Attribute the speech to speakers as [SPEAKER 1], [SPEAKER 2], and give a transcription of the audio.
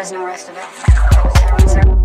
[SPEAKER 1] There's no rest of it.